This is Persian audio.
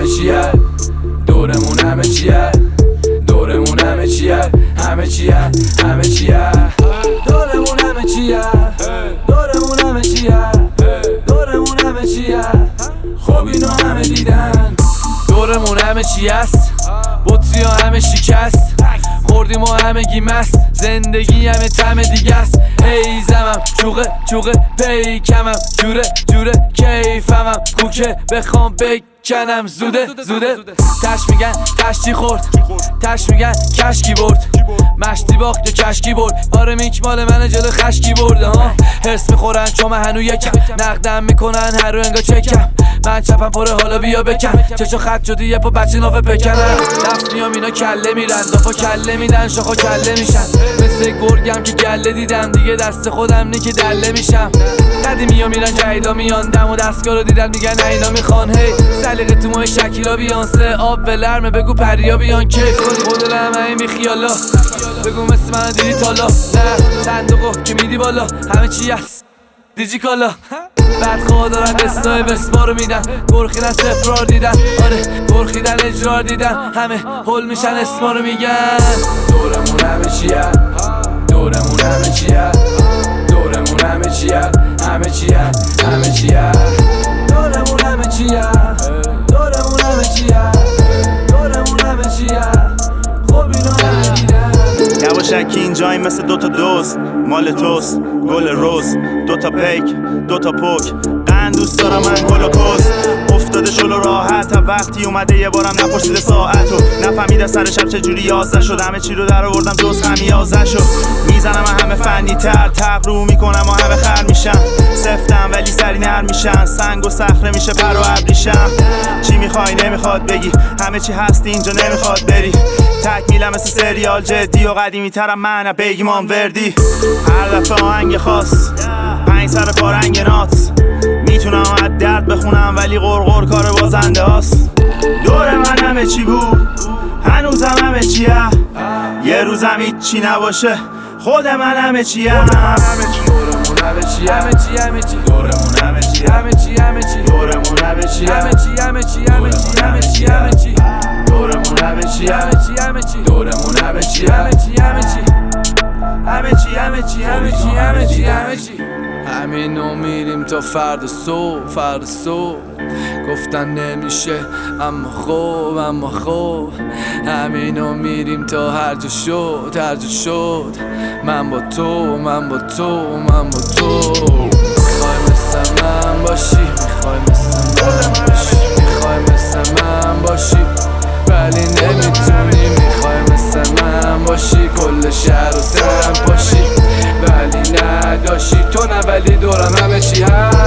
همه چیه؟ دورمون همه چیه؟ دورمون همه چیه؟ همه چیه؟ همه چیه؟ دورمون همه چیه؟ دورمون همه چیه؟ دورمون همه چیه؟ خب اینو همه دیدن. دورمون همه چی است بطری همه شکست. خوردیم و همه گی مست. زندگی همه تم دیگه است. چوقه پیکمم جوره جوره کیفمم. کوکه بخوام بکنم. زوده زوده. تش میگن تشتی خورد؟ تش میگن کشکی برد؟ مشتی باخت یا کشکی برد؟ آره میک مال من جلو خشکی برده ها؟ حس می‌خورن چون من هنو یکم. نقدم می‌کنن هر رو انگا چکم. من چپم پره حالا بیا بکن. چشو خط شدی یه پا بچه نافه بکنن. دفت میام اینا کله میرن. دافا کله میدن شاخا کله میشن. مثل گرگم که گله دیدم. دیگه دست خودم نی که دله میشم. قدیمی ها میرن جهیدا میان. دم و دستگاه رو دیدن میگن اینا می‌خوان. هی سلیقه تو ماه شکیلا بیانسه آب به لرمه بگو پریا بیان. کیف کنی خود همه بی خیالا. بگو مثل من دیدی تالا. نه صندوقو که میدی بالا. همه چی هست. دیجی کالا. بعد خواه دارن قصای بسما رو میدن. گرخیدن سفرار دیدن. آره گرخیدن اجرار دیدن. همه حل میشن اسما رو میگن. دورمون همه چیه؟ دورمون همه چیه؟ دورمون همه چیه؟ همه چیه؟ همه چیه؟ دورمون همه چیه؟ دورمون همه چیه؟ یواشکی اینجایی مثل دوتا دوست مال توست گل روز دوتا پیک دوتا پوک. قند دوست دارم من گل و افتاده شلو راحت تا وقتی اومده یه بارم نپرسیده ساعتو. نفهمیده سر شب چجوری یازده شد. همه چی رو در آوردم جز خمیازه شد. می‌زنم همه فنی تر تقرو می‌کنم و همه خر میشن. سفتم ولی سری نر میشن. سنگ و صخره میشه پر و ابریشم. چی می‌خوای نمی‌خواد بگی. همه چی هست اینجا نمی‌خواد بری. تکمیلم مثل سریال جدی و قدیمی ترم من بگیمان وردی. هر دفعه آهنگ خاص پنج سر پارنگ نات می‌تونم از درد بخونم ولی غرغر کار بازنده هاست. دور من همه چی بود هنوزم همه چیه. یه روزم هیچی نباشه خود من همه چیه. همه چی همه چی همه چی همه چی. دورمون چی همه چی همه چی دورمون همه چی همه چی همه چی همه چی همه چی همه چی دورمون همه چی همه چی همه چی دورمون همه چی همه چی همه چی همه چی همه چی همه چی همه چی همه چی همینو میریم تا فرد صبح فرد صبح گفتن نمیشه اما خوب اما خوب همینو میریم تا هر جا شد هر جا شد من با تو من با تو من با تو what I'm at.